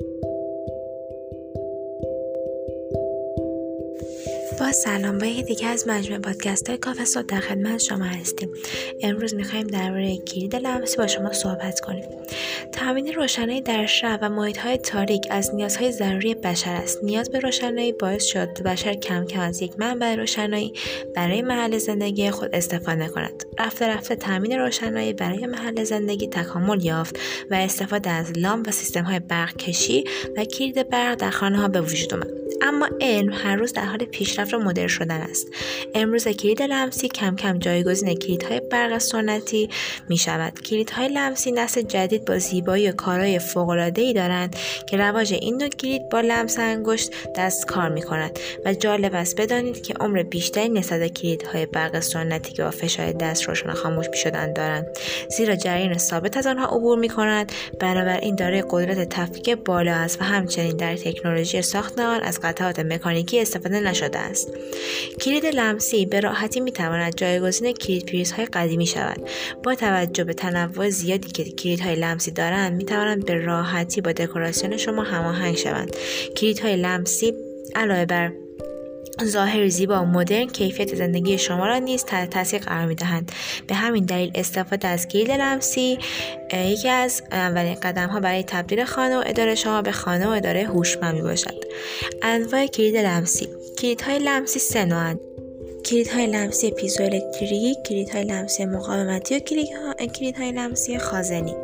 Thank you. با سلام یکی دیگه از مجموعه پادکست های کافه صبح در خدمت شما هستیم. امروز می‌خوایم درباره کلید لمسی با شما صحبت کنیم. تامین روشنایی در شب و محیط های تاریک از نیازهای ضروری بشر است. نیاز به روشنایی باعث شد بشر کم کم از یک منبع روشنایی برای محل زندگی خود استفاده کند. رفته رفته تامین روشنایی برای محل زندگی تکامل یافت و استفاده از لامپ و سیستم های برق کشی و کلید برق در خانه ها به وجود آمد. اما علم هر روز در حال پیشرفت و مدرن شدن است. امروز کلید لمسی کم کم جایگزین کلیدهای برق سنتی می شود کلیدهای لمسی نسل جدید با زیبایی و کارهای ای دارند که رواج این نوع کلید با لمس انگشت دست کار می کند و جالب است بدانید که عمر بیشتری نسبت کلیدهای برق سنتی که با فشار دست روشن خاموش می شدن دارند. زیرا جریان ثابت از آنها عبور می کند بنابراین دارای قدرت تفکیک بالا است و همچنین در تکنولوژی ساخت آن از قطعات مکانیکی استفاده نشده کلید لمسی به راحتی می تواند جایگزین کلید های قدیمی شود. با توجه به تنوع زیادی که کلیدهای لمسی دارند می توانند به راحتی با دکوراسیون شما هماهنگ شوند. کلیدهای لمسی علاوه بر ظاهر زیبا و مدرن کیفیت زندگی شما را نیز تحت تاثیر قرار می دهند به همین دلیل استفاده از کلید لمسی یکی از اولین قدم ها برای تبدیل خانه و اداره شما به خانه و اداره هوشمند می باشد انواع کلید لمسی کلیدهای لمسی سه نوعند کلیدهای لمسی پیزوالکتریک کلیدهای لمسی مقاومتی و کلیدهای لمسی خازنی.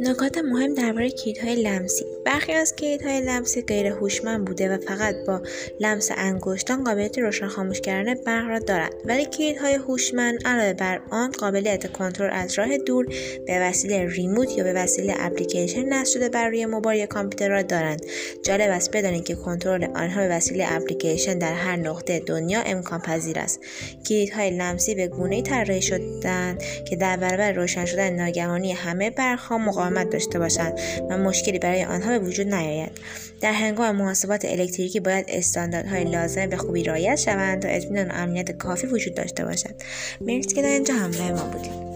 نکات مهم درباره کلیدهای لمسی. برخی از کلیدهای لمسی غیر هوشمند بوده و فقط با لمس انگشتان قابلیت روشن خاموش کردن برق را دارند. ولی کلیدهای هوشمند علاوه بر آن قابلیت کنترل از راه دور به وسیله ریموت یا به وسیله اپلیکیشن نصب شده بر روی موبایل یا کامپیوتر را دارند. جالب است بدانید که کنترل آنها به وسیله اپلیکیشن در هر نقطه دنیا امکان پذیر است. کلیدهای لمسی به گونه‌ای طراحی شدند که در برابر روشن شدن ناگهانی همه برقها مقاومت داشته باشند و مشکلی برای آنها به وجود نیاید. در هنگام محاسبات الکتریکی باید استانداردهای لازم به خوبی رعایت شوند تا اطمینان و امنیت کافی وجود داشته باشد. مرسی که در اینجا همراه ما بودید.